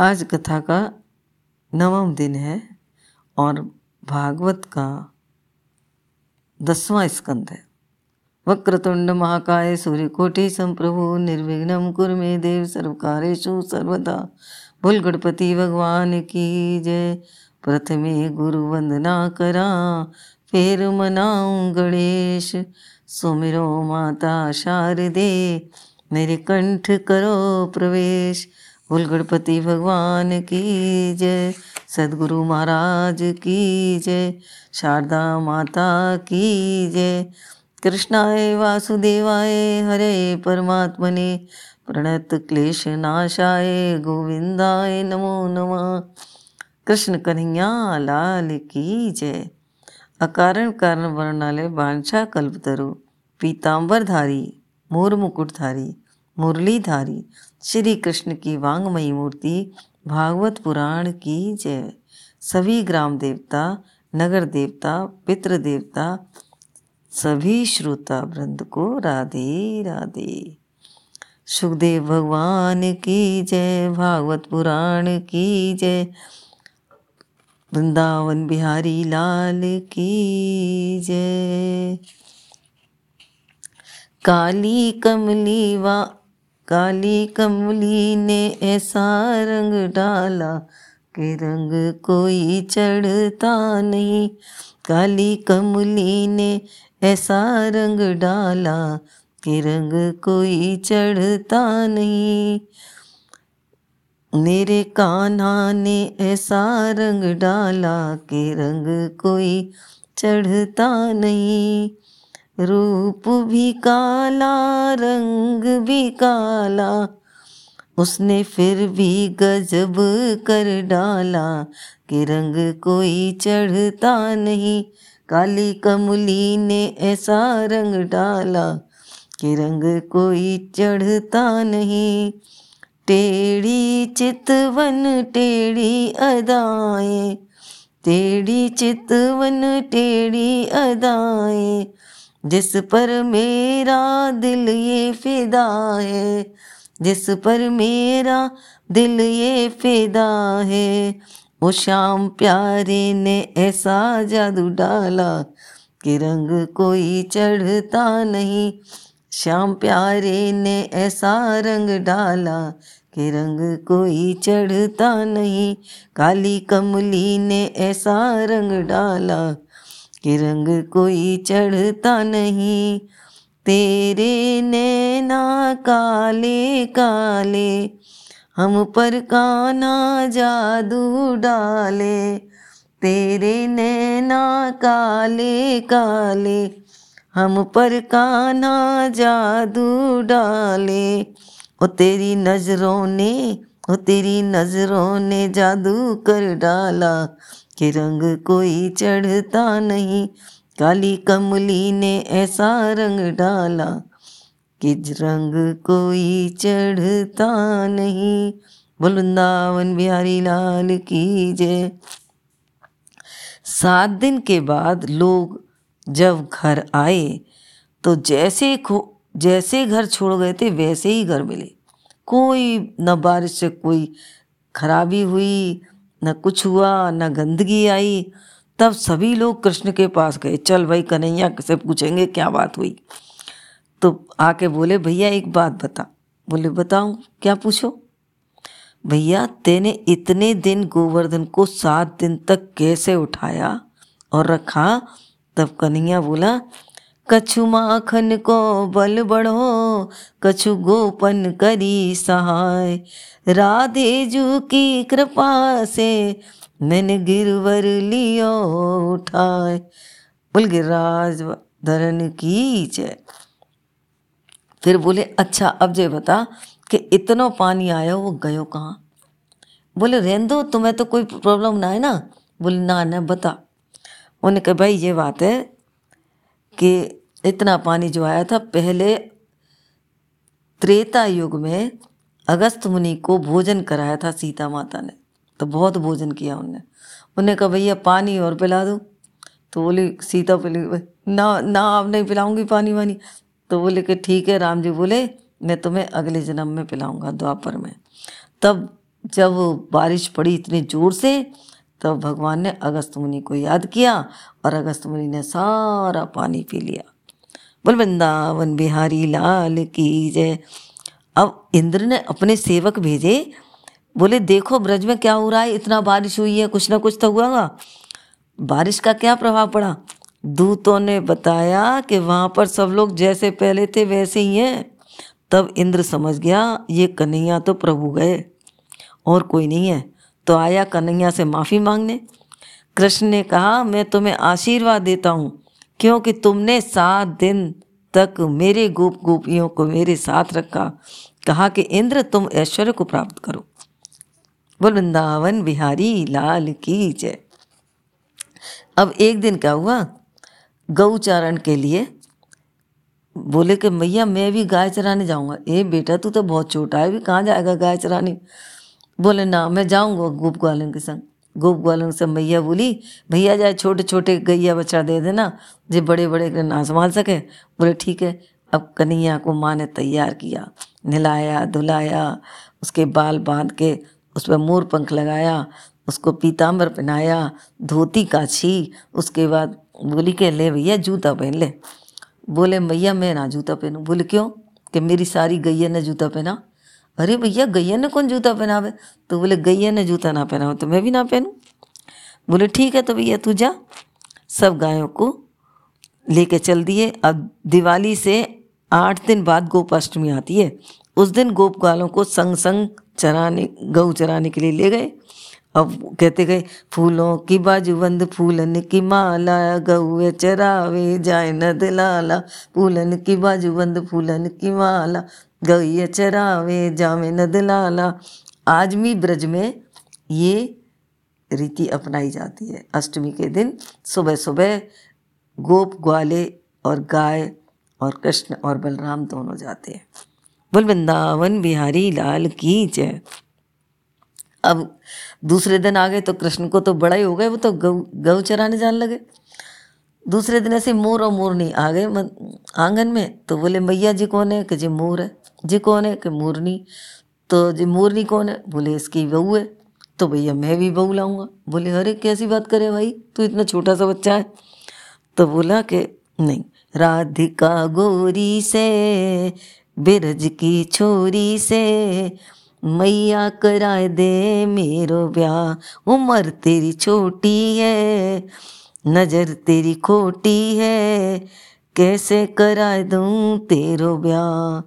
आज कथा का नवम दिन है और भागवत का दसवां स्कंद है। वक्रतुंड महाकाय सूर्यकोटि संप्रभु, निर्विघ्न कुरु मे देव सर्वकारेषु सर्वदा। भूल गणपति भगवान की जय। प्रथमे गुरु वंदना करा, फिर मनाऊं गणेश। सुमिरो माता शारदे, मेरे कंठ करो प्रवेश। बोल, गणपति भगवान की जय, सदगुरु महाराज की जय, शारदा माता की जय, कृष्णाय वासुदेवाय, हरे परमात्मने, प्रणत क्लेश नाशाय, गोविंदाय नमो नमः, कृष्ण कन्हैया लाल की जय। अकारण कारण वर्णालय, बांछा कल्पतरु पीताम्बरधारी मोर मुकुटधारी, मुरलीधारी श्री कृष्ण की वांगमयी मूर्ति भागवत पुराण की जय। सभी ग्राम देवता, नगर देवता, पितृ देवता, सभी श्रोता वृंद को राधे राधे। सुखदेव भगवान की जय, भागवत पुराण की जय। वृंदावन बिहारी लाल की जय। काली, कमली वा काली कमली ने ऐसा रंग डाला कि रंग कोई चढ़ता नहीं। काली कमली ने ऐसा रंग डाला कि रंग कोई चढ़ता नहीं। मेरे कान्हा ने ऐसा रंग डाला कि रंग कोई चढ़ता नहीं। रूप भी काला, रंग भी काला। उसने फिर भी गजब कर डाला कि रंग कोई चढ़ता नहीं। काली कमली ने ऐसा रंग डाला कि रंग कोई चढ़ता नहीं। टेढ़ी चितवन, टेढ़ी अदाएँ, टेढ़ी चितवन, टेढ़ी अदाएँ। जिस पर मेरा दिल ये फिदा है, जिस पर मेरा दिल ये फिदा है, वो शाम प्यारे ने ऐसा जादू डाला कि रंग कोई चढ़ता नहीं। श्याम प्यारे ने ऐसा रंग डाला कि रंग कोई चढ़ता नहीं। काली कमली ने ऐसा रंग डाला कि रंग कोई चढ़ता नहीं। तेरे नैना काले काले, हम पर काना जादू डाले। तेरे नैना काले काले, हम पर काना जादू डाले। ओ तेरी नज़रों ने, ओ तेरी नज़रों ने जादू कर डाला। कि रंग कोई चढ़ता नहीं। काली कमली ने ऐसा रंग डाला कि रंग कोई चढ़ता नहीं। वृंदावन बिहारी लाल की जय। सात दिन के बाद लोग जब घर आए तो जैसे खो, जैसे घर छोड़ गए थे, वैसे ही घर मिले। कोई न बारिश से कोई खराबी हुई न कुछ हुआ, न गंदगी आई। तब सभी लोग कृष्ण के पास गए। चल भाई, कन्हैया से पूछेंगे क्या बात हुई। तो आके बोले, भैया, एक बात बता। बोले, बताऊँ, क्या पूछो? भैया, तेने इतने दिन गोवर्धन को सात दिन तक कैसे उठाया और रखा? तब कन्हैया बोला कछु माखन को बल बढ़ो, कछु गोपन करी सहाय। राधे जू की कृपा से मैंने गिरवर लियो उठाए बोल गिरिराज धरन की जय। फिर बोले अच्छा अब जे बता कि इतना पानी आया, वो गयो कहाँ? बोले रहन दो तुम्हें तो कोई प्रॉब्लम ना है ना? बोले, ना ना, बता। उन्हें कहा, भाई, ये बात है कि इतना पानी जो आया था, पहले त्रेता युग में अगस्त मुनि को भोजन कराया था सीता माता ने। तो बहुत भोजन किया उनने। उन्हें कहा, भैया, पानी और पिला दो। तो बोले, सीता बोली, ना ना, अब नहीं पिलाऊँगी पानी वानी। तो बोले कि, ठीक है, राम जी बोले, मैं तुम्हें अगले जन्म में पिलाऊँगा, द्वापर में। तब जब बारिश पड़ी इतने ज़ोर से तब भगवान ने अगस्त मुनि को याद किया और अगस्त मुनि ने सारा पानी पी लिया। बोल, वृंदावन बिहारी लाल की जय। अब इंद्र ने अपने सेवक भेजे। बोले, देखो ब्रज में क्या हो रहा है, इतना बारिश हुई है, कुछ ना कुछ तो हुआ। बारिश का क्या प्रभाव पड़ा? दूतों ने बताया कि वहाँ पर सब लोग जैसे पहले थे वैसे ही हैं। तब इंद्र समझ गया, ये कन्हैया तो प्रभु गए, और कोई नहीं है। तो आया कन्हैया से माफ़ी मांगने। कृष्ण ने कहा, मैं तुम्हें आशीर्वाद देता हूँ, क्योंकि तुमने सात दिन तक मेरे गोप गोपियों को मेरे साथ रखा। कहा कि, इंद्र, तुम ऐश्वर्य को प्राप्त करो। बोल, वृंदावन बिहारी लाल की जय। अब एक दिन क्या हुआ? गौचारण के लिए बोले कि, मैया, मैं भी गाय चराने जाऊँगा। ए, बेटा, तू तो बहुत छोटा है, भी कहाँ जाएगा गाय चराने? बोले, ना, मैं जाऊँगा गोप ग्वालन के संग। गोप ग्वालन से मैया बोली, भैया, जाए छोटे छोटे गैया बच्चा दे देना, जो बड़े बड़े ना संभाल सके। बोले, ठीक है, अब कन्हैया को माँ ने तैयार किया, नहलाया, धुलाया, उसके बाल बाँध के उस पर मोर पंख लगाया, उसको पीताम्बर पहनाया, धोती काछी, उसके बाद बोली के, ले भैया, जूता पहन ले। बोले भैया मैं ना जूता पहनूँ। बोले, क्यों? कि मेरी सारी गैया ने जूता पहना अरे भैया, गैया ने कौन जूता पहनावे? तो बोले, गैया ने जूता ना पहना हो तो मैं भी ना पहनूँ? बोले, ठीक है तो भैया, तू जा। सब गायों को लेके चल दिए। अब दिवाली से आठ दिन बाद गोपाष्टमी आती है। उस दिन गोप गालों को संग संग चराने, गऊ चराने के लिए ले गए। अब कहते गए, फूलों की बाजूबंद फूलन की माला गऊ चरावे जाए नद लाला, फूलन की बाजूबंद फूलन की माला गई चरावे जावे नद लाला। आज भी ब्रज में ये रीति अपनाई जाती है। अष्टमी के दिन सुबह सुबह गोप, ग्वाले और गाय और कृष्ण और बलराम दोनों जाते हैं। बोल वृंदावन बिहारी लाल की जय। अब दूसरे दिन आ गए तो कृष्ण को तो बड़ा ही हो गए, वो तो गौ गौ चराने जाने लगे। दूसरे दिन ऐसे मोर और मोरनी आ गए आँगन में। तो बोले, मैया जी कौन है? कि जी मोर है। जी कौन है? कि मोरनी। तो जी मोरनी कौन है? बोले, इसकी बहू है। तो भैया, मैं भी बहू लाऊँगा। बोले, अरे, कैसी बात करे भाई? तू इतना छोटा सा बच्चा है। तो बोला कि, नहीं, राधिका गोरी से, बिरज की छोरी से मैया कराए दे मेरो ब्याह। उम्र तेरी छोटी है, नज़र तेरी खोटी है। कैसे कराए दूँ तेरो ब्याह?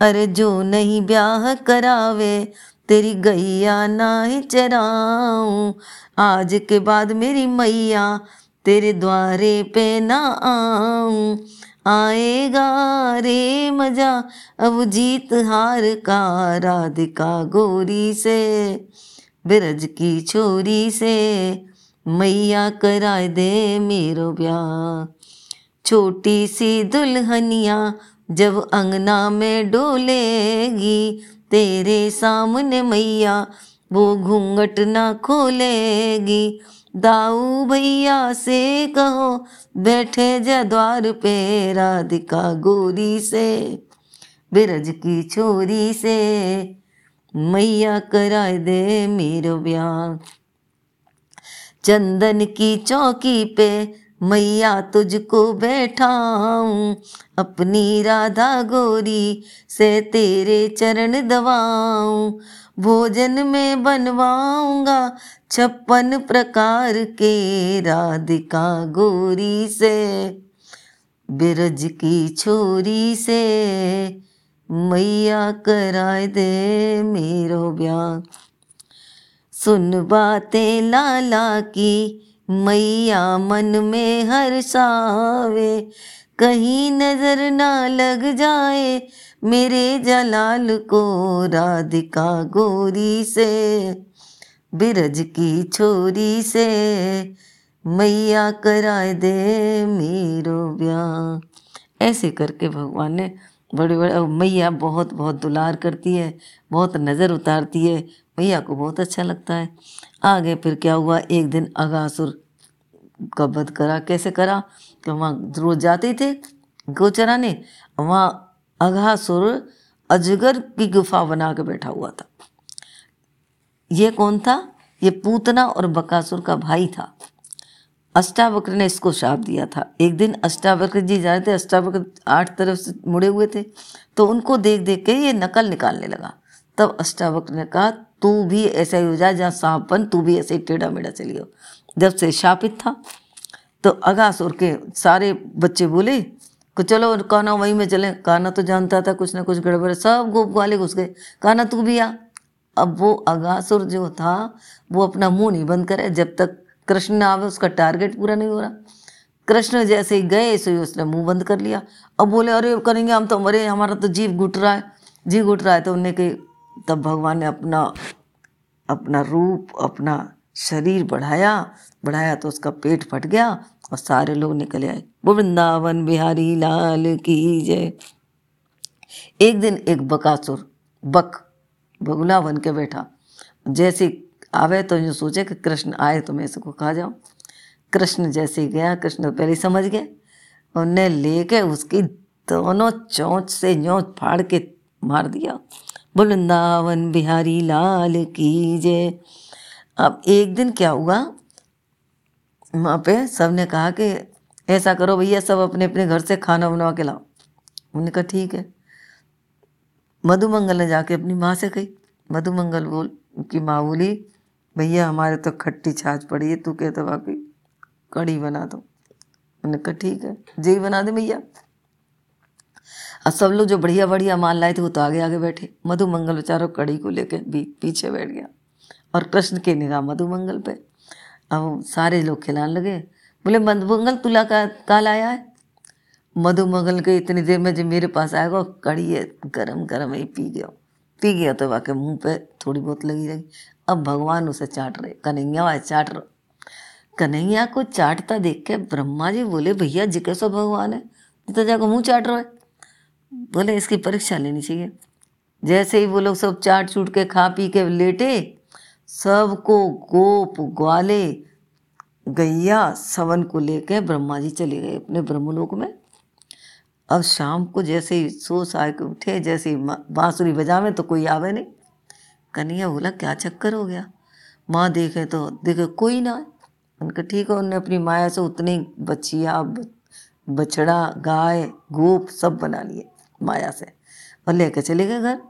अरे जो नहीं ब्याह करावे, तेरी गैया ना ही चराऊँ। आज के बाद मेरी मैया तेरे द्वारे पे ना आऊँ। आएगा रे मज़ा। अब जीत हार का राधिका गोरी से, बिरज की छोरी से, मैया कराए दे मेरो ब्याह। छोटी सी दुल्हनिया जब अंगना में डोलेगी, तेरे सामने मैया वो घूंघट ना खोलेगी। दाऊ भैया से कहो, बैठे जा द्वार पे राधिका गोरी से, बिरज की छोरी से, मैया करा दे मेरो ब्याह। चंदन की चौकी पे मैया तुझको बैठाऊं, अपनी राधा गोरी से तेरे चरण दबाऊं, भोजन में बनवाऊँगा छप्पन प्रकार के राधिका गोरी से, बिरज की छोरी से। मैया कराए दे मेरो ब्याह। सुन बातें लाला की मैया मन में हर्षावे कहीं नज़र ना लग जाए, मेरे जलाल को राधिका गोरी से, बिरज की छोरी से, मैया कराए दे मेरो ब्याह। ऐसे करके भगवान ने बड़े बड़े मैया बहुत बहुत दुलार करती है, बहुत नज़र उतारती है, मैया को बहुत अच्छा लगता है। आगे फिर क्या हुआ? एक दिन अगासुर का वध करा। कैसे करा? कि वहाँ रोज जाते थे गोचराने। वहाँ अघासुर अजगर की गुफा बना के बैठा हुआ था। ये कौन था? ये पूतना और बकासुर का भाई था। अष्टावक्र ने इसको शाप दिया था। एक दिन अष्टावक्र जी जा रहे थे। अष्टावक्र आठ तरफ़ से मुड़े हुए थे। तो उनको देख देख के ये नकल निकालने लगा। तब अष्टावक्र ने कहा तू भी ऐसा ही हो जाए जहाँ सांप बन, तू भी ऐसे ही टेढ़ा मेढ़ा चलियो जब से शापित था तो अगासुर के सारे बच्चे बोले कि चलो काना वहीं में चले। काना तो जानता था कुछ ना कुछ गड़बड़, सब गोप वाले घुस गए। काना तू भी आ। अब वो अगासुर जो था, वो अपना मुँह नहीं बंद करे। जब तक कृष्ण ना आवे, उसका टारगेट पूरा नहीं हो रहा। कृष्ण जैसे ही गए सो ही उसने मुँह बंद कर लिया। अब बोले, अरे, करेंगे हम तो मरे हमारा तो जीव घुट रहा है। जीव घुट रहा है तो उन्हें कही तब भगवान ने अपना अपना रूप, अपना शरीर बढ़ाया। बढ़ाया तो उसका पेट फट गया और सारे लोग निकले आए। वो वृंदावन बिहारी लाल की जय। एक दिन एक बकासुर, बक बगुला बन के बैठा। जैसे आवे तो यूँ सोचे कि कृष्ण आए तो मैं इसको खा जाऊँ। कृष्ण जैसे गया, कृष्ण पहले समझ गए। उनने लेके उसकी दोनों चोंच से न्योच फाड़ के मार दिया। वृंदावन बिहारी लाल की जय। अब एक दिन क्या हुआ? वहाँ पे सबने कहा कि ऐसा करो भैया, सब अपने अपने घर से खाना बनवा के लाओ। उन्होंने कहा, ठीक है। मधुमंगल ने जाके अपनी माँ से कही। मधुमंगल बोल की माँ बोली भैया, हमारे तो खट्टी छाछ पड़ी है, तू कहते बाकी कड़ी बना दो। मैंने कहा, ठीक है, जी बना दे भैया। और सब लोग जो बढ़िया बढ़िया माल लाए थे वो तो आगे आगे बैठे। मधुमंगल बेचारों कड़ी को लेके भी पीछे बैठ गया। और कृष्ण की निगाह मधुमंगल पे। अब सारे लोग खिलाने लगे। बोले, मधुमंगल तुला का काल आया है? मधुमंगल के इतनी देर में जब मेरे पास आएगा कड़ी है गरम गरम ही पी गया। पी गया तो वाकई मुँह पे थोड़ी बहुत लगी रही। अब भगवान उसे चाट रहे। कन्हैया वाले चाट रहे। कन्हैया को चाटता देख के ब्रह्मा जी बोले, भैया, जी कैसा भगवान है? तो जाकर मुँह चाट रहे बोले, इसकी परीक्षा लेनी चाहिए। जैसे ही वो लोग सब चाट चूट के खा पी के लेटे, सबको गोप ग्वाले, गैया, सवन को लेके ब्रह्मा जी चले गए अपने ब्रह्मलोक में। अब शाम को जैसे ही सो सा के उठे, जैसे ही बांसुरी बजावे तो कोई आवे नहीं। कन्हैया बोला, क्या चक्कर हो गया? माँ देखे तो देखे कोई ना उनका ठीक है, उनने अपनी माया से उतनी बच्चिया बछड़ा, गाय, गोप सब बना लिए। माया से और लेके चले गए घर।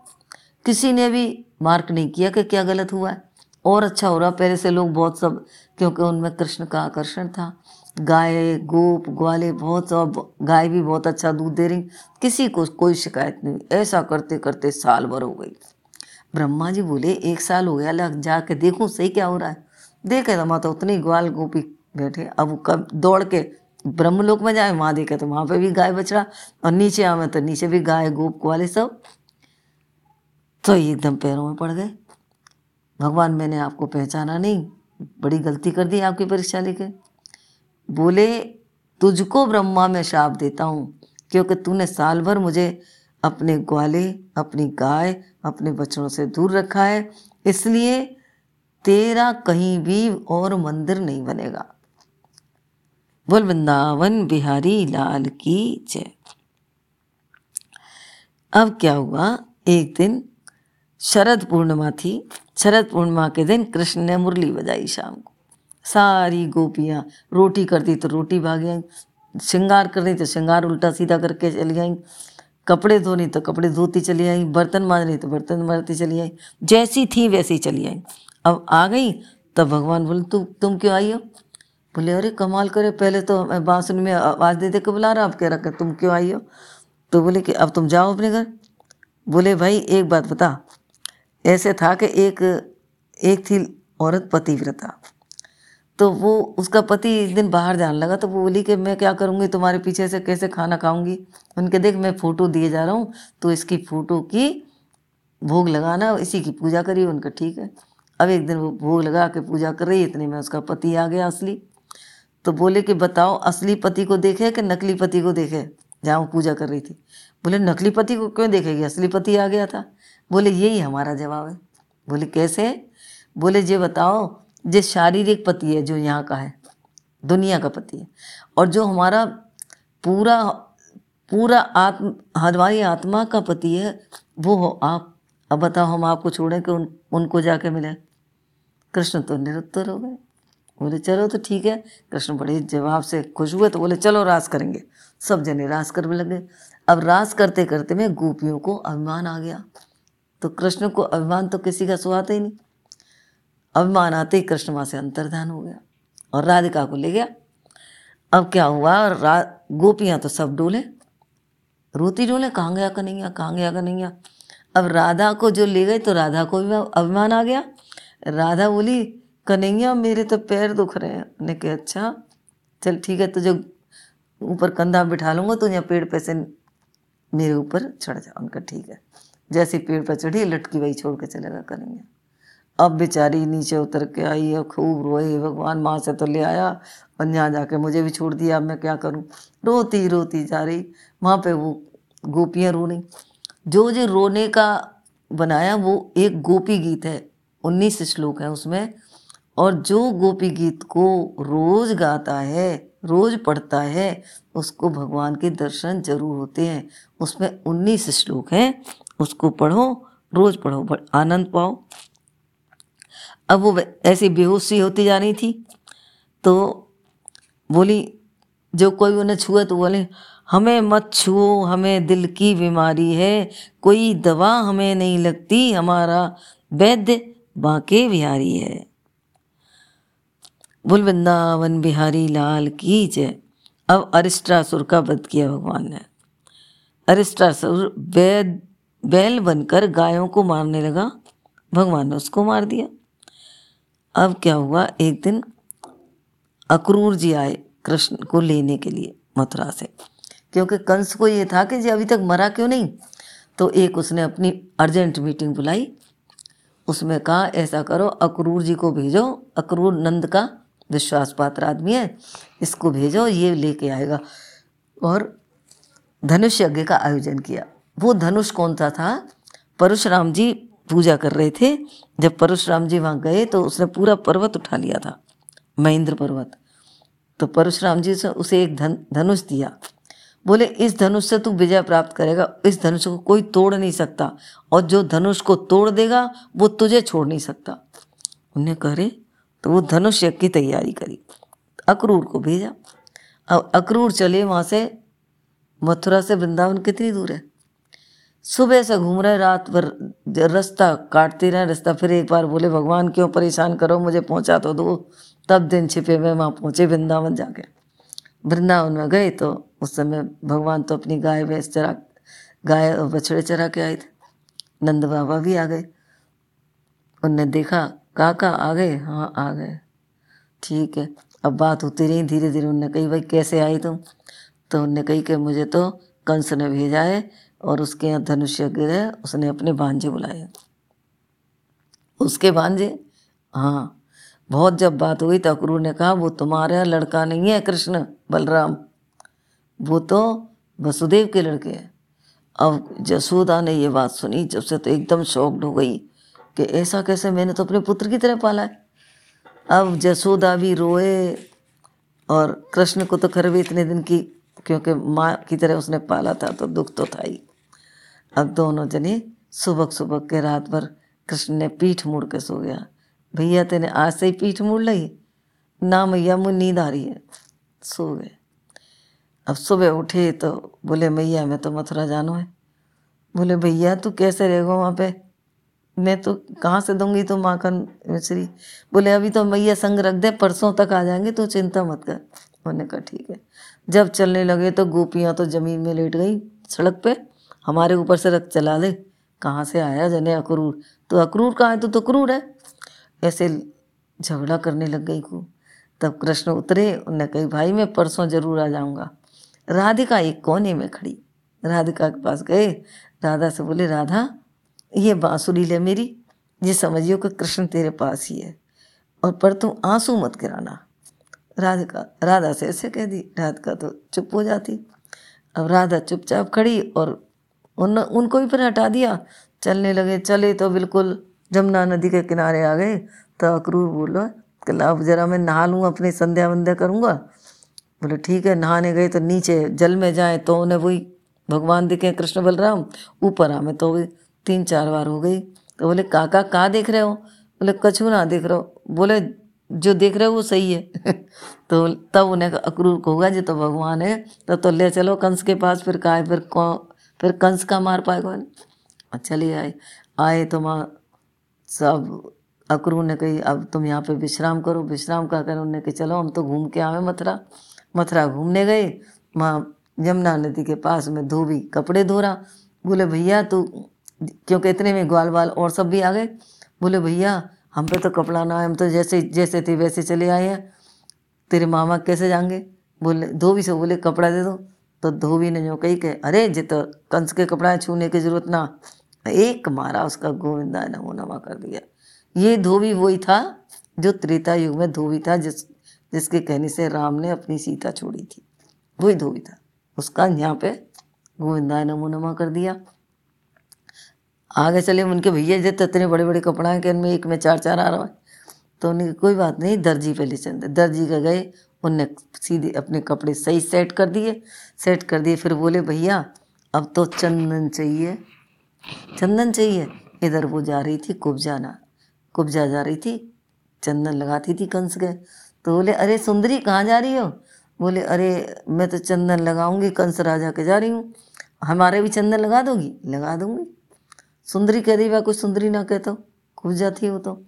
किसी ने भी मार्क नहीं किया कि क्या गलत हुआ है। और अच्छा हो रहा, पहले से लोग बहुत सब, क्योंकि उनमें कृष्ण का आकर्षण था। गाय, गोप, ग्वाले, बहुत सब, गाय भी बहुत अच्छा दूध दे रही। किसी को कोई शिकायत नहीं। ऐसा करते करते साल भर हो गई। ब्रह्मा जी बोले, एक साल हो गया, लग जाके देखूँ सही क्या हो रहा है। देखे तो माता उतनी ग्वाल गोपी बैठे। अब कब दौड़ के ब्रह्मलोक में जाए, वहाँ देखे तो वहाँ पे भी गाय बछड़ा और नीचे आवे तो नीचे भी गाय, गोप, ग्वाले सब। तो एकदम पैरों में पड़ गए। भगवान, मैंने आपको पहचाना नहीं। बड़ी गलती कर दी आपकी परीक्षा लेके। बोले, तुझको ब्रह्मा में शाप देता हूँ, क्योंकि तूने साल भर मुझे अपने ग्वाले, अपनी गाय, अपने बच्चों से दूर रखा है। इसलिए तेरा कहीं भी और मंदिर नहीं बनेगा। बोल वृंदावन बिहारी लाल की जय। अब क्या हुआ? एक दिन शरद पूर्णिमा थी। शरद पूर्णिमा के दिन कृष्ण ने मुरली बजाई शाम को। सारी गोपियाँ रोटी करती तो रोटी भाग आई। श्रृंगार कर रही तो श्रृंगार उल्टा सीधा करके चली आई। कपड़े धोनी तो कपड़े धोती चली आई। बर्तन मांज रही तो बर्तन मारती चली आई। जैसी थी वैसी चली आई। अब आ गई? तब भगवान बोले, तू, तुम क्यों आई हो? बोले, अरे, कमाल करे, पहले तो मैं बांसुरी में आवाज़ दे दे के बुला रहा आप कह रखा तुम क्यों आई हो? तो बोले कि, अब तुम जाओ अपने घर। बोले, भाई, एक बात बता। ऐसे था कि एक एक थी औरत पतिव्रता तो वो, उसका पति एक दिन बाहर जाने लगा तो वो बोली कि, मैं क्या करूँगी? तुम्हारे पीछे से कैसे खाना खाऊँगी? उनके, देख, मैं फ़ोटो दिए जा रहा हूँ तो इसकी फ़ोटो की भोग लगाना, इसी की पूजा करिए उनका, ठीक है? अब एक दिन वो भोग लगा के पूजा कर रही इतने में उसका पति आ गया असली। तो बोले कि बताओ, असली पति को देखे कि नकली पति को देखे? जहाँ वो पूजा कर रही थी। बोले, नकली पति को क्यों देखेगी? असली पति आ गया था। बोले, यही हमारा जवाब है। बोले, कैसे? बोले ये बताओ, जो शारीरिक पति है, जो यहाँ का है, दुनिया का पति है, और जो हमारा पूरा पूरा आत्म, हमारी आत्मा का पति है, वो हो आप। अब बताओ, हम आपको छोड़ें कि उन, उनको जाके मिले। कृष्ण तो निरुत्तर हो गए। बोले, चलो तो ठीक है। कृष्ण बड़े जवाब से खुश हुए तो बोले, चलो रास करेंगे। सब जने रास करने लगे। अब रास करते करते में गोपियों को अभिमान आ गया। तो कृष्ण को अभिमान तो किसी का सुहाता ही नहीं। अभिमान आते ही कृष्ण वहाँ से अंतर्धान हो गया और राधिका को ले गया। अब क्या हुआ, रा, गोपियाँ तो सब डोले। रोती डोले, कहाँ गया कन्हैया, कहाँ गया कन्हैया? अब राधा को जो ले गए तो राधा को भी अभिमान आ गया। राधा बोली कन्हैया मेरे तो पैर दुख रहे हैं। ने कहा अच्छा चल ठीक है, तुझे ऊपर कंधा बिठा लूँगा तो यहाँ पेड़ पे से मेरे ऊपर चढ़ जाओ उनका ठीक है। जैसे पेड़ पर चढ़ी, लटकी वही छोड़ के चलेगा कन्हैया। अब बेचारी नीचे उतर के आई है, खूब रोए भगवान माँ से तो ले आया, और यहाँ जाके मुझे भी छोड़ दिया, अब मैं क्या करूँ? रोती रोती जा रही, वहाँ पे वो गोपियाँ रो रही। जो जो रोने का बनाया, वो एक गोपी गीत है, उन्नीस श्लोक है उसमें और जो गोपी गीत को रोज गाता है, रोज पढ़ता है, उसको भगवान के दर्शन ज़रूर होते हैं। उसमें उन्नीस श्लोक हैं, उसको पढ़ो, रोज पढ़ो आनंद पाओ। अब वो ऐसी बेहोशी होती जा रही थी तो बोली, जो कोई उन्हें छुए तो बोले, हमें मत छुओ, हमें दिल की बीमारी है, कोई दवा हमें नहीं लगती, हमारा वैद्य बांके बिहारी है। बुल वृंदावन बिहारी लाल की जय। अब अरिष्टासुर का वध किया भगवान ने। अरिष्टासुर वैद बैल बनकर गायों को मारने लगा। भगवान ने उसको मार दिया। अब क्या हुआ? एक दिन अक्रूर जी आए कृष्ण को लेने के लिए मथुरा से। क्योंकि कंस को ये था कि जी अभी तक मरा क्यों नहीं? तो एक उसने अपनी अर्जेंट मीटिंग बुलाई। उसमें कहा, ऐसा करो, अक्रूर जी को भेजो। अक्रूर नंद का विश्वास पात्र आदमी है, इसको भेजो, ये लेके आएगा। और धनुष यज्ञ का आयोजन किया। वो धनुष कौन सा था? परशुराम जी पूजा कर रहे थे। जब परशुराम जी वहाँ गए तो उसने पूरा पर्वत उठा लिया था, महेंद्र पर्वत। तो परशुराम जी से उसे एक धन, धनुष दिया। बोले, इस धनुष से तू विजय प्राप्त करेगा, इस धनुष को कोई तोड़ नहीं सकता। और जो धनुष को तोड़ देगा, वो तुझे छोड़ नहीं सकता। उन्हें करे तो वो धनुष यज्ञ की तैयारी करी। अक्रूर को भेजा। अब अक्रूर चले वहाँ से। मथुरा से वृंदावन कितनी दूर है? सुबह से घूम रहे, रात भर रास्ता काटते रहे, रास्ता फिर एक बार बोले, भगवान, क्यों परेशान करो? मुझे पहुँचा तो दो। तब दिन छिपे, में वहाँ पहुँचे वृंदावन जाके। वृंदावन में गए तो उस समय भगवान तो अपनी गाय भैंस चरा, गाय बछड़े चरा के आए थे। नंद बाबा भी आ गए। उनने देखा काका आ गए? हाँ आ गए। ठीक है। अब बात होती रही धीरे धीरे उनने कही, भाई, कैसे आई तुम? तो उनने कही कि, मुझे तो कंस ने भेजा है और उसके यहाँ धनुष्य गिर उसने अपने भांजे बुलाए उसके भांजे? हाँ। बहुत जब बात हुई तो अक्रूर ने कहा, वो तुम्हारा लड़का नहीं है, कृष्ण बलराम। वो तो वसुदेव के लड़के हैं। अब जसोदा ने ये बात सुनी, जब से तो एकदम शॉक्ड हो गई। कि ऐसा कैसे मैंने तो अपने पुत्र की तरह पाला है। अब जसोदा भी रोए और कृष्ण को तो खर भी इतने दिन की, क्योंकि माँ की तरह उसने पाला था तो दुख तो था ही। अब दोनों जने सुबह सुबह के रात भर कृष्ण ने पीठ मुड़ के सो गया। भैया, तेने आज से ही पीठ मुड़ ली ना मैया, मुझे नींद आ रही है। सो गए। अब सुबह उठे तो बोले, मैया, मैं तो मथुरा जानो है। बोले, भैया, तू कैसे रहेगा वहाँ पे? मैं तो कहाँ से दूँगी तो माखन मिश्री? बोले अभी तो मैया संग रख दे परसों तक आ जाएँगे तो चिंता मत कर। उन्होंने कहा ठीक है। जब चलने लगे तो गोपियाँ तो ज़मीन में लेट गई सड़क पे। हमारे ऊपर से रख चला ले कहाँ से आया जने अक्रूर? तो अक्रूर कहाँ है? तो, तो अक्रूर है। ऐसे झगड़ा करने लग गई को। तब कृष्ण उतरे उन्होंने कही भाई मैं परसों ज़रूर आ जाऊँगा। राधिका एक कोने में खड़ी। राधिका के पास गए। राधा से बोले राधा ये बांसुरी ले मेरी, ये समझियो कि कृष्ण तेरे पास ही है। और पर तुम आँसू मत गिराना। राधिका, राधा से ऐसे कह दी, राधिका तो चुप हो जाती। अब राधा चुपचाप खड़ी और उन उनको भी फिर हटा दिया। चलने लगे, चले तो बिल्कुल जमुना नदी के किनारे आ गए। तो अक्रूर बोलो, कि अब जरा मैं नहा लूँ, अपनी संध्या वंध्या करूँगा। बोले, ठीक है, नहाने गए तो नीचे जल में जाए तो उन्हें वही भगवान दिखे, कृष्ण बलराम, ऊपर आ मैं तो तीन चार बार हो गई। तो बोले, काका, कहाँ देख रहे हो? बोले, कछु ना देख रहे हो। बोले, जो देख रहे हो वो सही है। तो तब उन्हें अक्रूर को होगा जो तो भगवान है। तब तो ले चलो कंस के पास, फिर कहा, फिर कौन, फिर कंस का मार पाएगा? चलिए आए। आए तो माँ, सब अक्रूर ने कही, अब तुम यहाँ पे विश्राम करो। विश्राम का कर उन्होंने कही, चलो, हम तो घूम के आवे मथुरा। मथुरा घूमने गए। माँ, यमुना नदी के पास में धोबी कपड़े धो रहा। बोले, भैया, तू क्योंकि इतने में ग्वाल वाल और सब भी आ गए। बोले, भैया, हम पे तो कपड़ा ना हम तो जैसे जैसे थे वैसे चले आए हैं। तेरे मामा कैसे जाएँगे? बोले, धोबी से। बोले, कपड़ा दे दो। तो धोबी ने जो कही के, अरे जे तो कंस के कपड़ा छूने की ज़रूरत ना। एक मारा उसका गोविंदा नमो नमा कर दिया। ये धोबी वही था, जो त्रेता युग में धोबी था, जिस, जिसके कहने से राम ने अपनी सीता छोड़ी थी। वही धोबी था। उसका यहाँ पे गोविंदा नमो नमा कर दिया। आगे चले उनके भैया जब इतने बड़े बड़े कपड़ा हैं कि इनमें एक में चार चार आ रहा है। तो उन्हें कोई बात नहीं, दर्जी पे ले चलते दर्जी का गए, उनने सीधे अपने कपड़े सही सेट कर दिए, सेट कर दिए, फिर बोले, भैया, अब तो चंदन चाहिए चंदन चाहिए। इधर वो जा रही थी कुब्जा ना कुब्जा जा रही थी, चंदन लगाती थी कंस के। तो बोले, अरे सुंदरी, कहाँ जा रही हो? बोले, अरे, मैं तो चंदन लगाऊँगी, कंस राजा के जा रही हूँ। हमारे भी चंदन लगा दोगी? लगा दूँगी। सुंदरी कह दी कुछ सुंदरी ना कहते तो? जाती वो तो।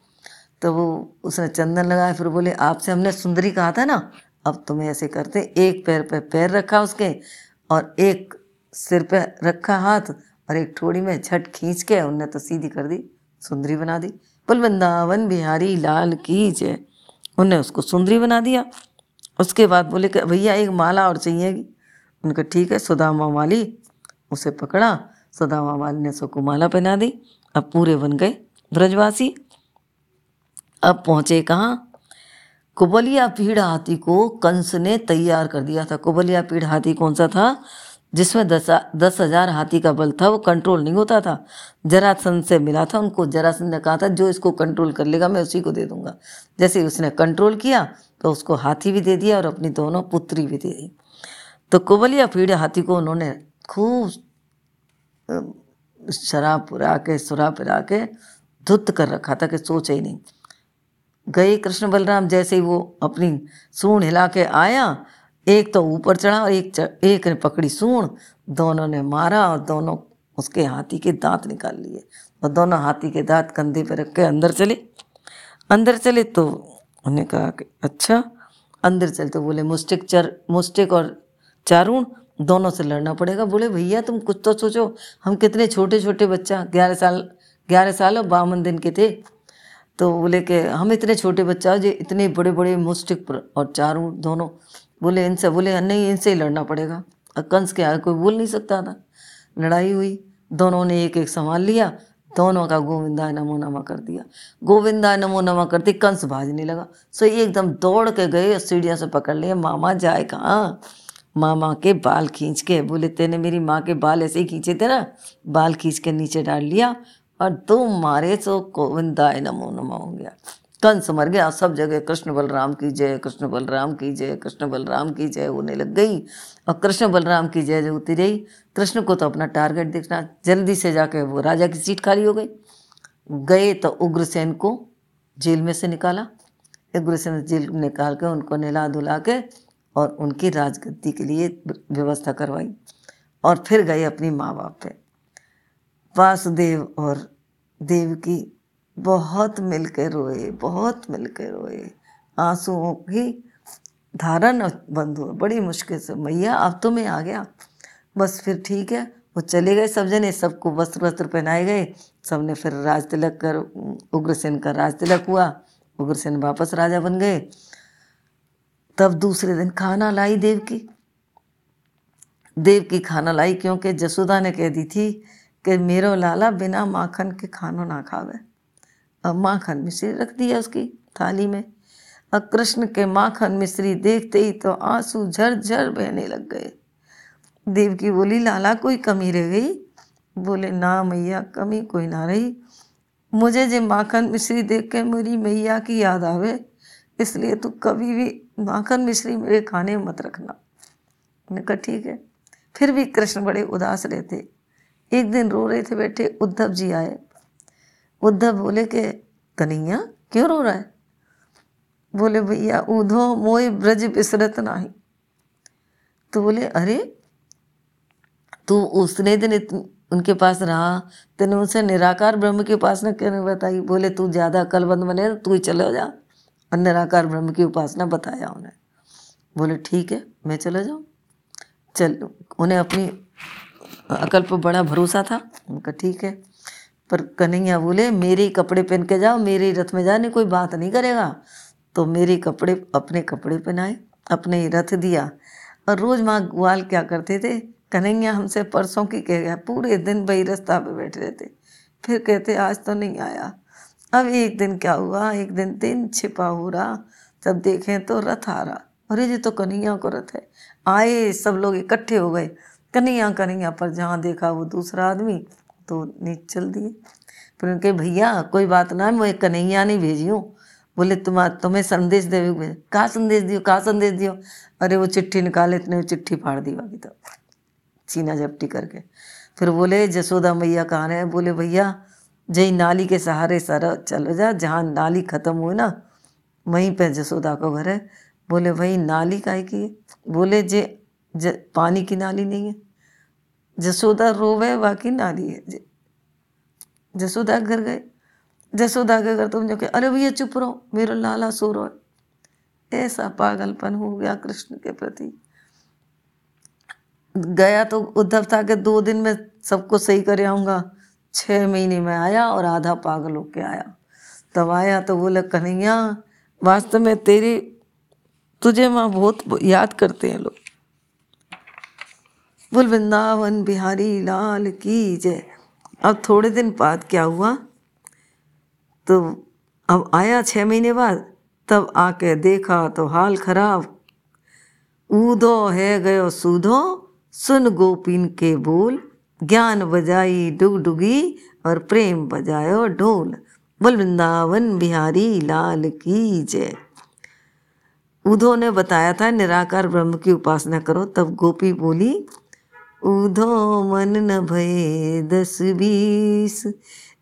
तो वो उसने चंदन लगाया, फिर बोले, आपसे हमने सुंदरी कहा था ना, अब तुम्हें ऐसे करते, एक पैर पे पैर रखा उसके और एक सिर पे रखा हाथ और एक ठोड़ी में झट खींच के उनने तो सीधी कर दी, सुंदरी बना दी। बोल, वृंदावन बिहारी लाल की जय। उनने उसको सुंदरी बना दिया। उसके बाद बोले भैया, एक माला और चाहिएगी। उनका, ठीक है, सुदामा माली। उसे पकड़ा माली ने उसको माला पहना दी। अब पूरे बन गए। ब्रजवासी, अब पहुँचे कहाँ? कुबलिया पीढ़ हाथी को कंस ने तैयार कर दिया था। कुबलिया पीढ़ हाथी कौन सा था? जिसमें दस दस हज़ार हाथी का बल था, वो कंट्रोल नहीं होता था। जरासंध से मिला था उनको जरासंध ने कहा था, जो इसको कंट्रोल कर लेगा, मैं उसी को दे दूँगा। जैसे उसने कंट्रोल किया तो उसको हाथी भी दे दिया और अपनी दोनों पुत्री भी दे दी। तो कुबलिया पीढ़ हाथी को उन्होंने खूब शराब पुरा के सुरा पिरा के धुत कर रखा था कि सोचे ही नहीं। गए कृष्ण बलराम जैसे ही वो अपनी सूढ़ हिला के आया एक तो ऊपर चढ़ा और एक चढ़, एक ने पकड़ी सूण दोनों ने मारा और दोनों उसके हाथी के दांत निकाल लिए और दोनों हाथी के दांत कंधे पर रख के अंदर चले। अंदर चले तो उन्हें कहा कि अच्छा। अंदर चले तो बोले मुस्टिक चर मुस्टिक और चारून दोनों से लड़ना पड़ेगा। बोले, भैया, तुम कुछ तो सोचो। हम कितने छोटे छोटे बच्चा, ग्यारह साल ग्यारह साल और बावन दिन के थे। तो बोले कि, हम इतने छोटे बच्चा जो इतने बड़े बड़े मुस्टिक और चारों दोनों। बोले, इनसे, बोले, नहीं, इनसे ही लड़ना पड़ेगा। कंस के आगे कोई बोल नहीं सकता था। लड़ाई हुई। दोनों ने एक एक संभाल लिया। दोनों का गोविंदा नमो नमा कर दिया। गोविंदा नमो नमा करते कंस भाजने लगा। सो एकदम दौड़ के गए और सीढ़ियों से पकड़ लिए। मामा जाए कहाँ? मामा के बाल खींच के, बोले, तेने मेरी माँ के बाल ऐसे ही खींचे थे ना, बाल खींच के नीचे डाल लिया और तुम मारे तो गोविंदाय नमो नमो हो गया। कंस मर गया, सब जगह कृष्ण बलराम की जय, कृष्ण बलराम की जय, कृष्ण बलराम की जय होने लग गई और कृष्ण बलराम की जय जो होती रही, कृष्ण को तो अपना टारगेट देखना, जल्दी से जाके वो राजा की सीट खाली हो गई। गए तो उग्रसेन को जेल में से निकाला। उग्रसेन जेल निकाल के उनको नहला धुला के और उनकी राजगद्दी के लिए व्यवस्था करवाई और फिर गए अपनी माँ बाप पे। वासुदेव और देव की बहुत मिल के रोए, बहुत मिल के रोए। आंसुओं की धारण बंद हुआ। बड़ी मुश्किल से मैया अब तो मैं आ गया। बस फिर ठीक है। वो चले गए सब जने सबको वस्त्र वस्त्र पहनाए गए। सबने फिर राज तिलक कर उग्रसेन का राज तिलक हुआ। उग्रसेन वापस राजा बन गए। तब दूसरे दिन खाना लाई देव की। देव की खाना लाई क्योंकि जसोदा ने कह दी थी कि मेरो लाला बिना माखन के खानो ना खावे। अब माखन मिश्री रख दिया उसकी थाली में। अब कृष्ण के माखन मिश्री देखते ही तो आँसू झर बहने लग गए। देव की बोली, लाला, कोई कमी रह गई? बोले, ना मैया, कमी कोई ना रही। मुझे जे माखन मिश्री देख के मेरी मैया की याद आवे, इसलिए तू कभी भी माखन मिश्री मेरे खाने में मत रखना। मैंने कहा, ठीक है। फिर भी कृष्ण बड़े उदास रहते। एक दिन रो रहे थे बैठे, उद्धव जी आए। उद्धव बोले के, कन्हैया, क्यों रो रहा है? बोले, भैया, ऊधो मोय ब्रज बिसरत नाही। तो बोले, अरे, तू उसने दिन उनके पास रहा, तेने उनसे निराकार ब्रह्म की उपासना क्यों नहीं बताई? बोले, तू ज़्यादा कलबंद बने, तू ही चले जा। और निराकार ब्रह्म की उपासना बताया उन्हें। बोले, ठीक है, मैं चले जाऊँ। चल, उन्हें अपनी अकल पर बड़ा भरोसा था। उनका ठीक है। पर कन्हैया बोले, मेरे कपड़े पहन के जाओ, मेरे रथ में जाने, कोई बात नहीं करेगा। तो मेरे कपड़े, अपने कपड़े पहनाए, अपने रथ दिया। और रोज़ माँ ग्वाल क्या करते थे? कन्हैया हमसे परसों की कह गया, पूरे दिन वही रास्ता पे बैठे रहते। फिर कहते, आज तो नहीं आया। अब एक दिन क्या हुआ? एक दिन दिन छिपा हो रहा। जब देखें तो रथ आ रहा। अरे जी तो कन्हैया को रथ है। आए, सब लोग इकट्ठे हो गए। कन्हैया कन्हैया पर जहाँ देखा वो दूसरा आदमी तो नीचे चल दिए। फिर उनके, भैया, कोई बात ना, मैं कन्हैया नहीं भेजी हूँ। बोले तुम तुम्हें संदेश दे, कहा संदेश दियो, कहा संदेश दियो? अरे, वो चिट्ठी निकाले, इतने वो चिट्ठी फाड़ दी बाकी तो। सीना झपटी करके। फिर बोले, जसोदा मैया कहाँ रहे? बोले, भैया जही नाली के सहारे सारा चलो जा जहाँ नाली ख़त्म हुई ना वहीं पे जसोदा का घर है। बोले भाई नाली काय की है? बोले जे ज, पानी की नाली नहीं है। जसोदा रोवे बाकी नाली है। जे जसोदा घर गए। जसोदा के घर तुम जो अरे भैया चुप रहो मेरा लाला सो रो ऐसा पागलपन हो गया कृष्ण के प्रति। गया तो उद्धव था कि दो दिन में सबको सही कर आऊँगा। छः महीने में आया और आधा पागल होके आया। तब आया तो बोले कन्हैया, वास्तव में तेरी, तुझे माँ बहुत याद करते हैं लोग। बोल, वृंदावन बिहारी लाल की जय। अब थोड़े दिन बाद क्या हुआ? तो अब आया छः महीने बाद, तब आके देखा तो हाल खराब। ऊदो है गयो सूधो, सुन गोपिन के बोल। ज्ञान बजाई डुगडुगी और प्रेम बजायो ढोल। बोल, वृंदावन बिहारी लाल की जय। उधो ने बताया था, निराकार ब्रह्म की उपासना करो। तब गोपी बोली उधो मन न भय दस बीस,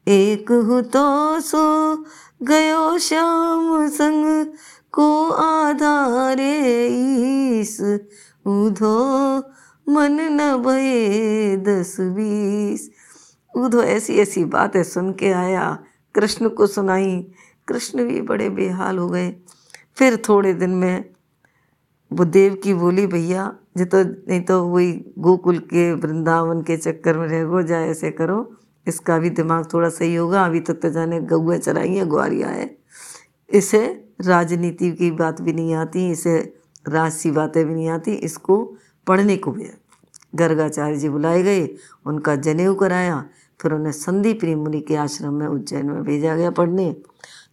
एक हु तो सो गयो श्याम संग, को आधारे ईस। उधो मन न भये दस बीस। उधो ऐसी ऐसी बातें सुन के आया। कृष्ण को सुनाई। कृष्ण भी बड़े बेहाल हो गए। फिर थोड़े दिन में वो देव की बोली, भैया जो तो नहीं तो वही गोकुल के, वृंदावन के चक्कर में रह गो जाए ऐसे करो। इसका भी दिमाग थोड़ा सही होगा। अभी तक तो जाने गौए चराई है ग्वारिया है इसे राजनीति की बात भी नहीं आती, इसे राजसी बातें भी नहीं आती। इसको पढ़ने को भी। गर्गाचार्य जी बुलाए गए, उनका जनेऊ कराया, फिर उन्हें संदीप मुनि के आश्रम में उज्जैन में भेजा गया पढ़ने।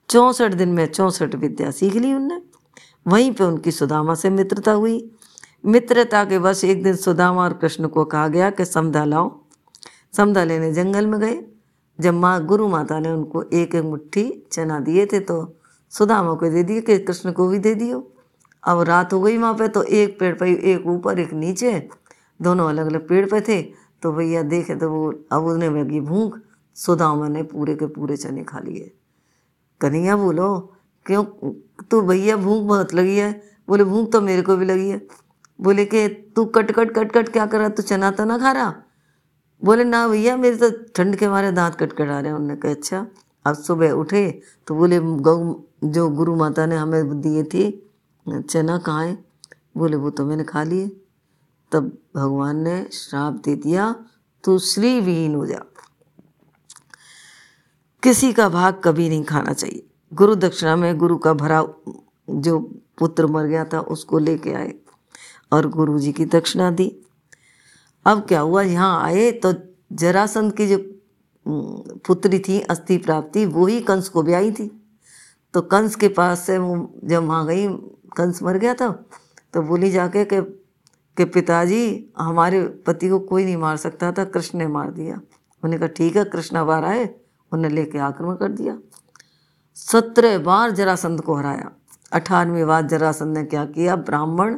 चौंसठ दिन में चौंसठ विद्या सीख ली उनने। वहीं पे उनकी सुदामा से मित्रता हुई। मित्रता के बस एक दिन सुदामा और कृष्ण को कहा गया कि, समधा लाओ। समधा लेने जंगल में गए। जब माँ गुरु माता ने उनको एक एक मुट्ठी चना दिए थे तो सुदामा को दे दिए, कि कृष्ण को भी दे दियो। अब रात हो गई वहाँ पे तो एक पेड़ पर एक ऊपर, एक नीचे। दोनों अलग अलग पेड़ पे थे। तो भैया देखे तो वो, अब उन्हें लगी भूख। सुदामा ने पूरे के पूरे चने खा लिए। कन्हैया बोलो, क्यों? तो भैया भूख बहुत लगी है। बोले, भूख तो मेरे को भी लगी है। बोले कि, तू कट कट कट कट क्या कर रहा? तू चना तो ना खा रहा? बोले, ना भैया, मेरे तो ठंड के मारे दांत कट कट आ रहे हैं। उन्होंने कहा अच्छा अब सुबह उठे। तो बोले, गौ, जो गुरु माता ने हमें दिए थी चना कहाँ है बोले, वो तो मैंने खा लिए। तब भगवान ने श्राप दे दिया, तू श्री विहीन हो जा। किसी का भाग कभी नहीं खाना चाहिए। गुरु दक्षिणा में गुरु का भरा जो पुत्र मर गया था, उसको लेके आए और गुरु जी की दक्षिणा दी। अब क्या हुआ? यहाँ आए तो जरासंध की जो पुत्री थी, अस्थि प्राप्ति, वो ही कंस को ब्याई थी। तो कंस के पास से वो जब वहाँ गई, कंस मर गया था तो बोली जाके कि कि पिताजी, हमारे पति को कोई नहीं मार सकता था, कृष्ण ने मार दिया। उन्होंने कहा, ठीक है, कृष्ण बार आए उन्हें लेके आक्रमण कर दिया। सत्रह बार जरासंध को हराया। अठारहवीं बार जरासंध ने क्या किया? ब्राह्मण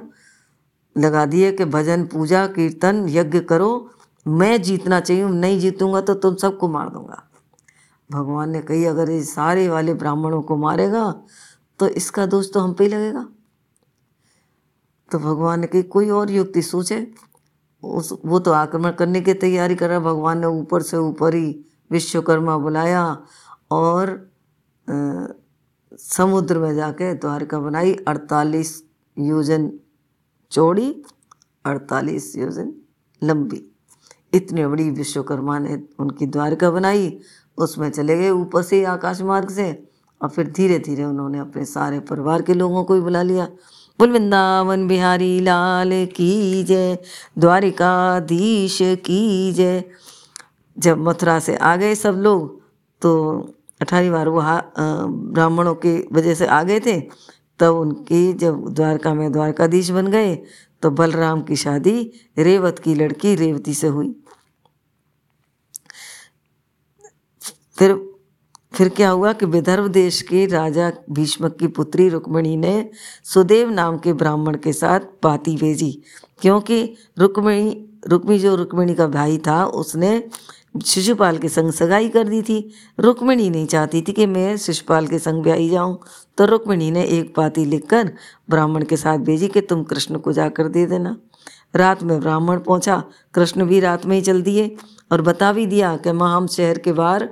लगा दिए कि, भजन, पूजा, कीर्तन, यज्ञ करो, मैं जीतना चाहिए, नहीं जीतूँगा तो तुम सबको मार दूँगा। भगवान ने कही अगर ये सारे वाले ब्राह्मणों को मारेगा तो इसका दोष तो हम पे ही लगेगा। तो भगवान ने कही कोई और युक्ति सोचे? उस वो तो आक्रमण करने की तैयारी कर रहा भगवान ने ऊपर से ऊपर ही विश्वकर्मा बुलाया और आ, समुद्र में जाके द्वारका बनाई अड़तालीस योजन चौड़ी अड़तालीस योजन लंबी। इतनी बड़ी विश्वकर्मा ने उनकी द्वारका बनाई, उसमें चले गए ऊपर से आकाश मार्ग से। और फिर धीरे धीरे उन्होंने अपने सारे परिवार के लोगों को भी बुला लिया। बोल, वृंदावन बिहारी लाल की जय, द्वारिकाधीश की जय। जब मथुरा से आ गए सब लोग तो अठारह बार वो ब्राह्मणों की वजह से आ गए थे। तब उनकी जब द्वारका में द्वारकाधीश बन गए तो बलराम की शादी रेवत की लड़की रेवती से हुई। फिर फिर क्या हुआ कि विदर्भ देश के राजा भीष्मक की पुत्री रुक्मिणी ने सुदेव नाम के ब्राह्मण के साथ पाती भेजी। क्योंकि रुक्मिणी, रुक्मी जो रुक्मिणी का भाई था, उसने शिशुपाल के संग सगाई कर दी थी। रुक्मिणी नहीं चाहती थी कि मैं शिशुपाल के संग ब्याई जाऊँ। तो रुक्मिणी ने एक पाती लिखकर ब्राह्मण के साथ भेजी कि तुम कृष्ण को जाकर दे देना। रात में ब्राह्मण पहुँचा। कृष्ण भी रात में ही चल दिए और बता भी दिया कि माँ हम शहर के बाहर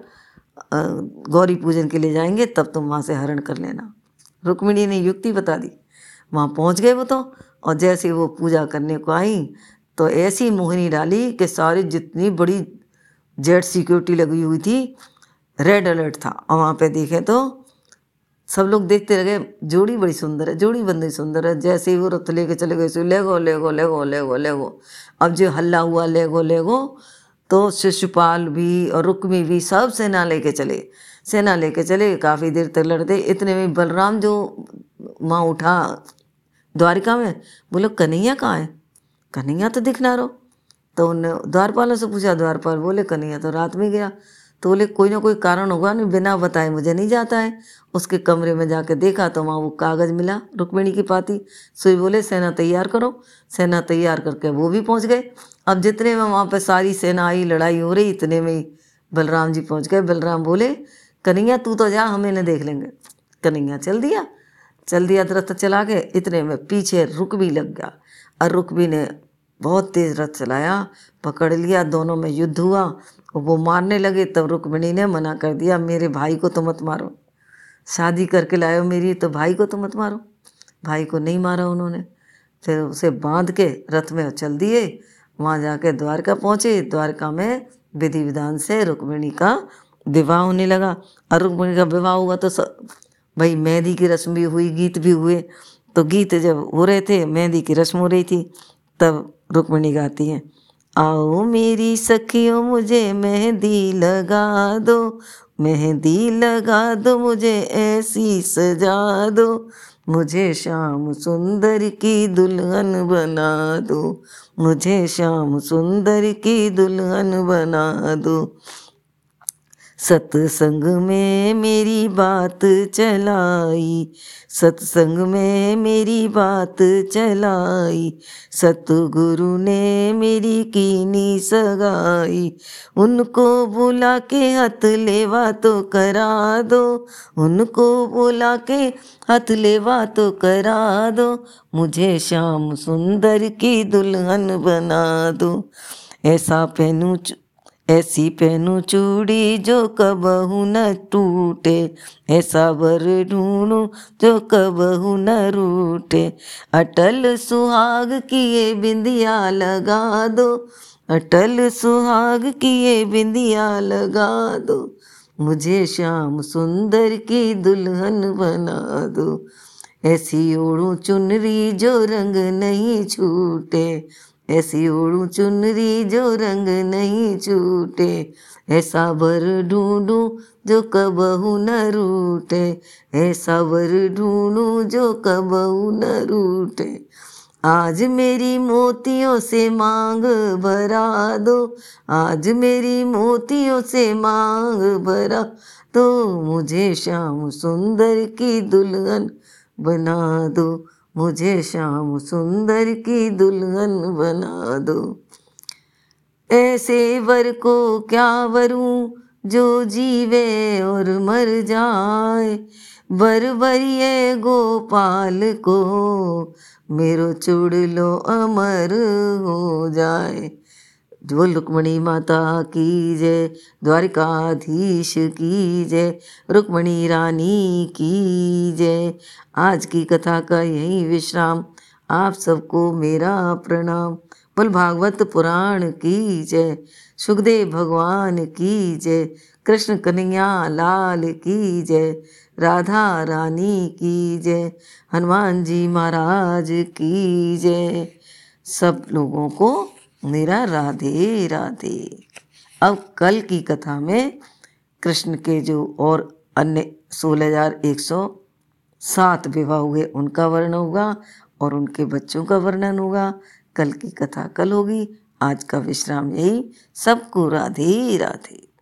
गौरी पूजन के लिए जाएँगे, तब तुम वहाँ से हरण कर लेना। रुक्मिणी ने युक्ति बता दी। वहाँ पहुँच गए वो तो और जैसे वो पूजा करने को आई तो ऐसी मोहिनी डाली कि सारी जितनी बड़ी जेड सिक्योरिटी लगी हुई थी, रेड अलर्ट था। और वहाँ पे देखे तो सब लोग देखते रह गए, जोड़ी बड़ी सुंदर है, जोड़ी बंदी सुंदर है। जैसे ही वो रथ लेके चले गए ले गो ले गो ले गो ले गो ले गो अब जो हल्ला हुआ ले गो ले गो तो शिशुपाल भी और रुक्मी भी सब सेना लेके चले। सेना लेके चले, काफ़ी देर तक लड़ते। इतने में बलराम जो माँ उठा द्वारिका में, बोलो, कन्हैया कहाँ है? कन्हैया तो दिख ना रहो। तो उनने द्वारपालों से पूछा, द्वारपाल? बोले, कन्हैया तो रात में गया। तो बोले कोई ना कोई कारण होगा नहीं बिना बताए मुझे नहीं जाता है। उसके कमरे में जाके देखा तो वहाँ वो कागज़ मिला, रुक्मिणी की पाती। सुई बोले, सेना तैयार करो। सेना तैयार करके वो भी पहुँच गए। अब जितने में वहाँ पर सारी सेना आई, लड़ाई हो रही, इतने में ही बलराम जी पहुँच गए। बलराम बोले, कन्हैया, तू तो जा, हम इन्हें देख लेंगे। कन्हैया, चल दिया। चल दिया, रथ चला के। इतने में पीछे रुक भी लग गया। और रुक भी ने बहुत तेज़ रथ चलाया, पकड़ लिया, दोनों में युद्ध हुआ। वो मारने लगे, तब रुक्मिणी ने मना कर दिया, मेरे भाई को तो मत मारो। शादी करके लायो मेरी तो भाई को तो मत मारो। भाई को नहीं मारा उन्होंने। फिर उसे बाँध के रथ में चल दिए। वहाँ जाके द्वारका पहुँचे। द्वारका में विधि विधान से रुक्मिणी का विवाह होने लगा। और रुक्मिणी का विवाह हुआ तो भाई मेहंदी की रस्म भी हुई, गीत भी हुए। तो गीत जब हो रहे थे, मेहंदी की रस्म हो रही थी, तब रुक्मिणी गाती हैं। आओ मेरी सखियों, मुझे मेहंदी लगा दो। मेहंदी लगा दो, मुझे ऐसी सजा दो। मुझे शाम सुंदर की दुल्हन बना दो। मुझे श्याम सुंदर की दुल्हन बना दो। सत्संग में मेरी बात चलाई। सत्संग में मेरी बात चलाई। सतगुरु ने मेरी कीनी सगाई। उनको बुला के हथ लेवा तो करा दो। उनको बुला के हथ लेवा तो करा दो। मुझे शाम सुंदर की दुल्हन बना दो। ऐसा पहनू ऐसी पहनू चूड़ी जो कबहू न टूटे, ऐसा वर ढूंढू जो कबहू न रूटे अटल सुहाग किए बिंदिया लगा दो, अटल सुहाग किए बिंदिया लगा दो। मुझे श्याम सुंदर की दुल्हन बना दो, ऐसी ओढ़ू चुनरी जो रंग नहीं छूटे। ऐसी ओढ़ू चुनरी जो रंग नहीं छूटे। ऐसा वर ढूंढू जो कबहू न रूटे ऐसा वर ढूंढू जो कबहू न रूटे आज मेरी मोतियों से मांग भरा दो। आज मेरी मोतियों से मांग भरा तो मुझे श्याम सुंदर की दुल्हन बना दो। मुझे श्याम सुंदर की दुल्हन बना दो। ऐसे वर को क्या वरूं जो जीवे और मर जाए? वर बरिए गोपाल को, मेरो चुड़ लो अमर हो जाए। रुक्मणी माता की जय, द्वारिकाधीश की जय, रुक्मणी रानी की जय। आज की कथा का यही विश्राम, आप सबको मेरा प्रणाम। बोल भागवत पुराण की जय, सुखदेव भगवान की जय, कृष्ण कन्हैया लाल की जय, राधा रानी की जय, हनुमान जी महाराज की जय। सब लोगों को मेरा राधे राधे। अब कल की कथा में कृष्ण के जो और अन्य सोलह हज़ार एक सौ सात विवाह हुए, उनका वर्णन होगा और उनके बच्चों का वर्णन होगा। कल की कथा कल होगी। आज का विश्राम यही। सबको राधे राधे।